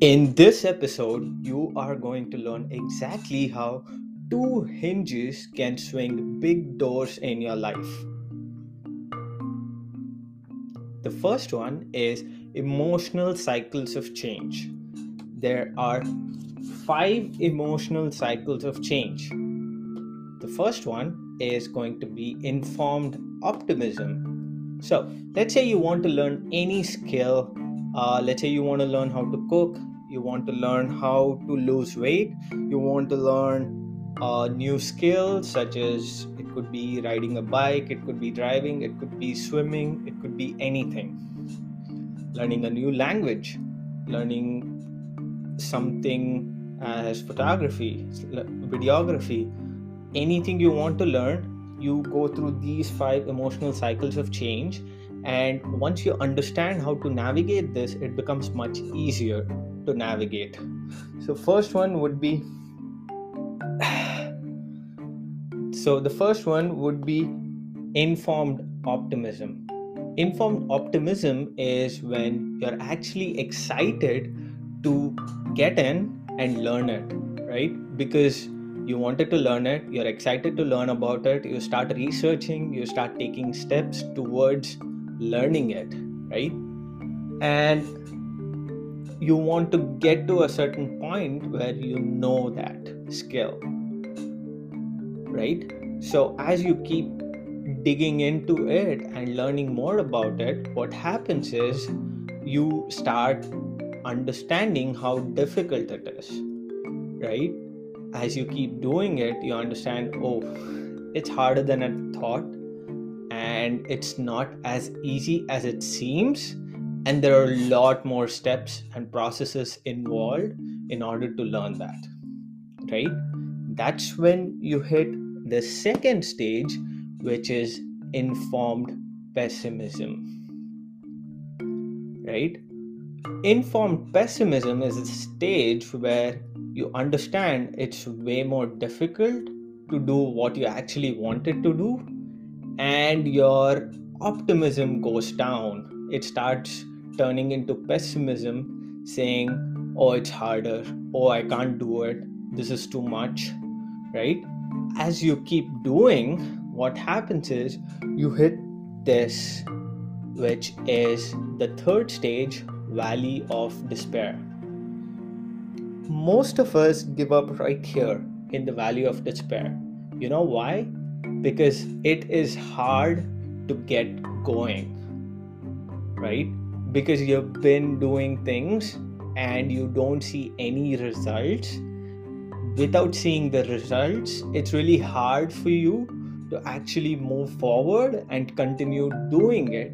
In this episode, you are going to learn exactly how two hinges can swing big doors in your life. The first one is emotional cycles of change. There are five emotional cycles of change. The first one is going to be informed optimism. So, let's say you want to learn any skill. Uh, let's say you want to learn how to cook, you want to learn how to lose weight, you want to learn uh, new skills such as it could be riding a bike, it could be driving, it could be swimming, it could be anything. Learning a new language, learning something as photography, videography, anything you want to learn, you go through these five emotional cycles of change. And once you understand how to navigate this, it becomes much easier to navigate. So, first one would be so the first one would be informed optimism. Informed optimism is when you're actually excited to get in and learn it, right? Because you wanted to learn it, you're excited to learn about it, you start researching, you start taking steps towards learning it, right? And you want to get to a certain point where you know that skill right? So as you keep digging into it and learning more about it what happens is you start understanding how difficult it is right? As you keep doing it you understand oh it's harder than i thought and it's not as easy as it seems and there are a lot more steps and processes involved in order to learn that right? That's when you hit the second stage which is informed pessimism right? Informed pessimism is a stage where you understand it's way more difficult to do what you actually wanted to do and your optimism goes down. It starts turning into pessimism, saying, oh, it's harder, oh, I can't do it, this is too much, right? As you keep doing, what happens is you hit this, which is the third stage valley of despair. Most of us give up right here in the valley of despair. You know why? Because it is hard to get going, right? Because you've been doing things and you don't see any results without seeing the results it's really hard for you to actually move forward and continue doing it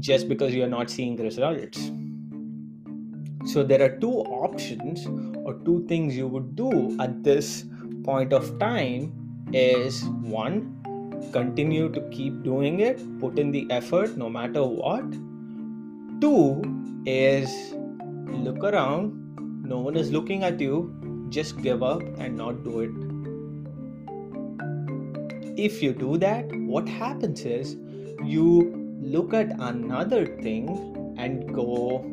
just because you're not seeing the results. So there are two options or two things you would do at this point of time is one continue to keep doing it put in the effort no matter what Two is look around, no one is looking at you, just give up and not do it. If you do that, what happens is you look at another thing and go,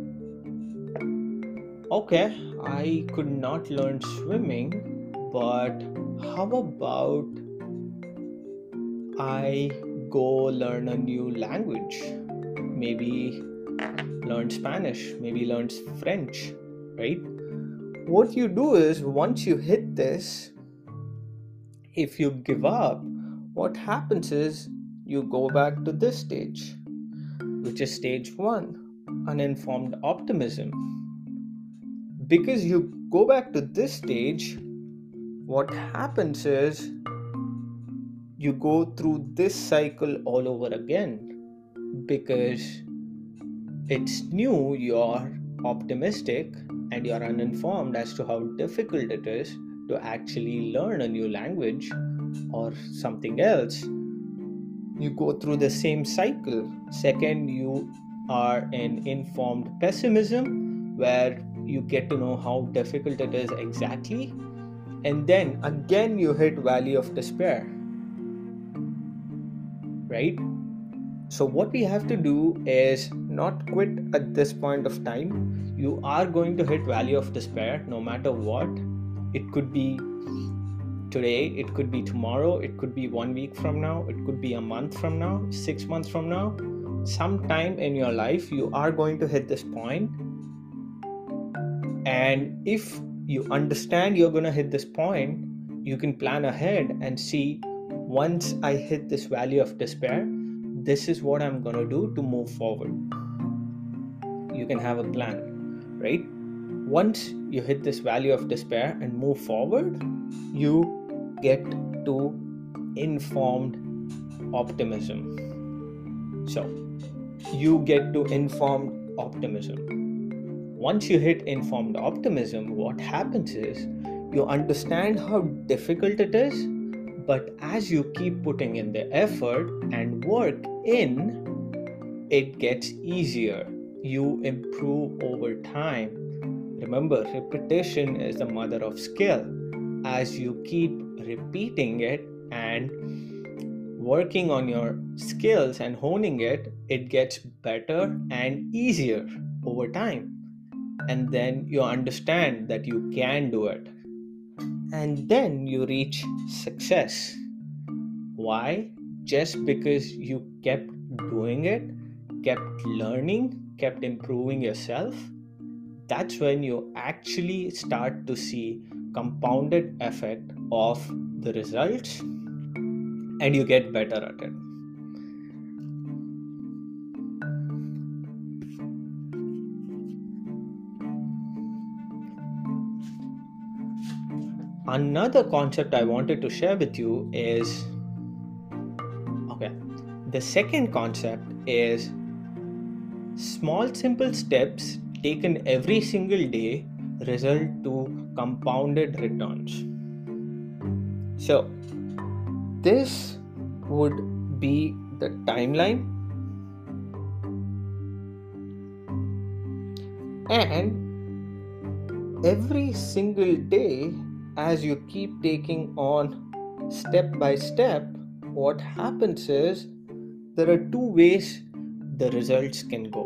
okay, I could not learn swimming, but how about I go learn a new language? Maybe learn Spanish, maybe learns French, right? What you do is once you hit this, if you give up, what happens is you go back to this stage, which is stage one uninformed optimism. Because you go back to this stage, what happens is you go through this cycle all over again because it's new, you're optimistic and you're uninformed as to how difficult it is to actually learn a new language or something else. You go through the same cycle. Second, you are in informed pessimism where you get to know how difficult it is exactly. And then again, you hit valley of despair. Right? So, what we have to do is not quit at this point of time. you are going to hit valley of despair no matter what it could be today it could be tomorrow it could be one week from now it could be a month from now 6 months from now sometime in your life you are going to hit this point. point and if you understand you're going to hit this point you can plan ahead and see once i hit this valley of despair this is what i'm going to do to move forward. You can have a plan right? Once you hit this valley of despair and move forward you get to informed optimism. So you get to informed optimism. Once you hit informed optimism, what happens is you understand how difficult it is, but as you keep putting in the effort and work in, it gets easier. You improve over time. Remember, repetition is the mother of skill. As you keep repeating it and working on your skills and honing it, it gets better and easier over time and then you understand that you can do it. And then you reach success. Why? Just because you kept doing it, kept learning, kept improving yourself. That's when you actually start to see compounded effect of the results and you get better at it. Another concept I wanted to share with you is okay, the second concept is small, simple steps taken every single day result to compounded returns. So, this would be the timeline, and every single day as you keep taking on step by step, what happens is there are two ways the results can go.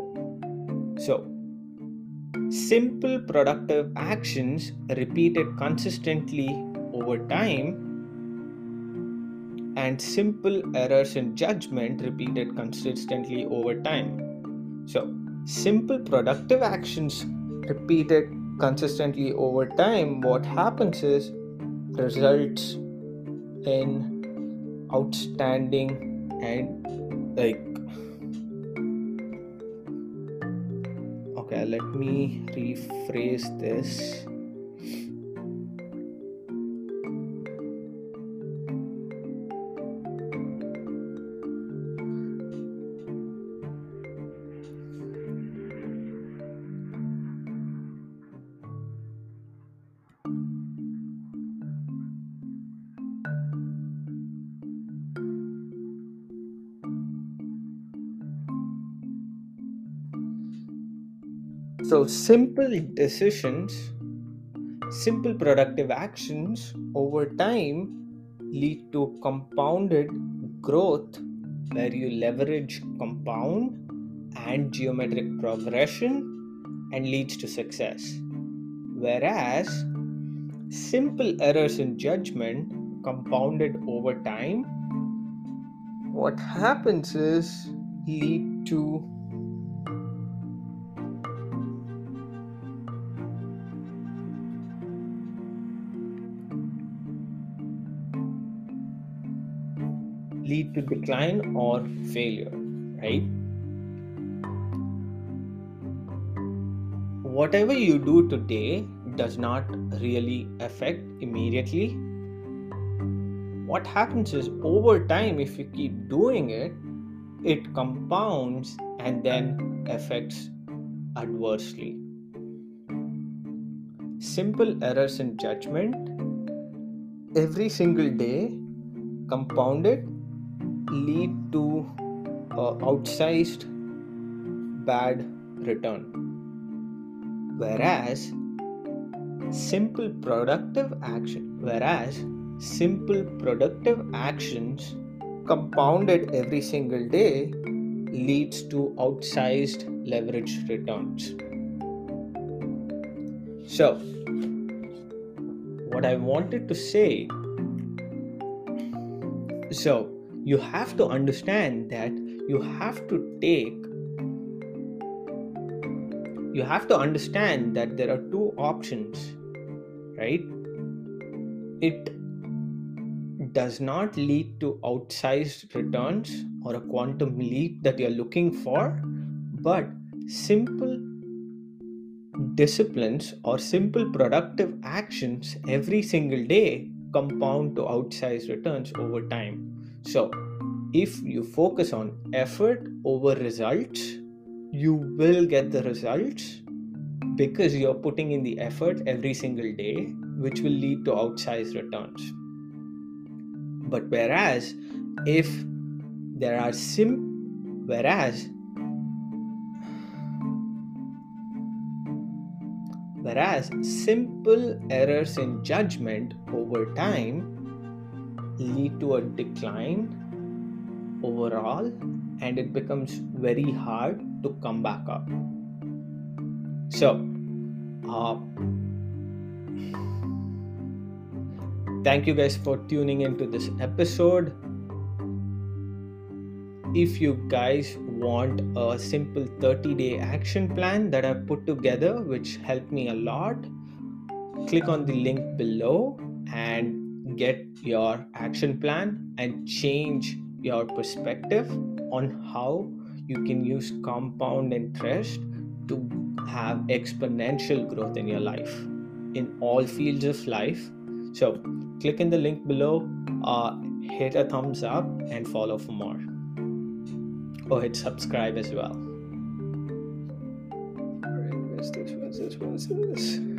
So, simple productive actions repeated consistently over time and simple errors in judgment repeated consistently over time. So, simple productive actions repeated consistently over time, what happens is results in outstanding and like okay let me rephrase this So, simple decisions, simple productive actions over time lead to compounded growth where you leverage compound and geometric progression and leads to success. Whereas simple errors in judgment compounded over time, what happens is lead to lead to decline or failure, right? Whatever you do today does not really affect immediately. What happens is over time, if you keep doing it, it compounds and then affects adversely. Simple errors in judgment every single day compounded lead to uh, outsized bad return. Whereas simple productive action, whereas simple productive actions compounded every single day leads to outsized leverage returns. So, what I wanted to say so, you have to understand that you have to take you have to understand that there are two options right? It does not lead to outsized returns or a quantum leap that you're looking for but simple disciplines or simple productive actions every single day compound to outsized returns over time so if you focus on effort over results you will get the results because you're putting in the effort every single day which will lead to outsized returns. But whereas if there are sim whereas whereas simple errors in judgment over time lead to a decline overall and it becomes very hard to come back up. So uh, thank you guys for tuning into this episode. If you guys want a simple 30 day action plan that I've put together, which helped me a lot, click on the link below and get your action plan and change your perspective on how you can use compound interest to have exponential growth in your life in all fields of life. So, click in the link below, uh, hit a thumbs up, and follow for more or hit subscribe as well. Alright, where's this? Where's this? Where's this?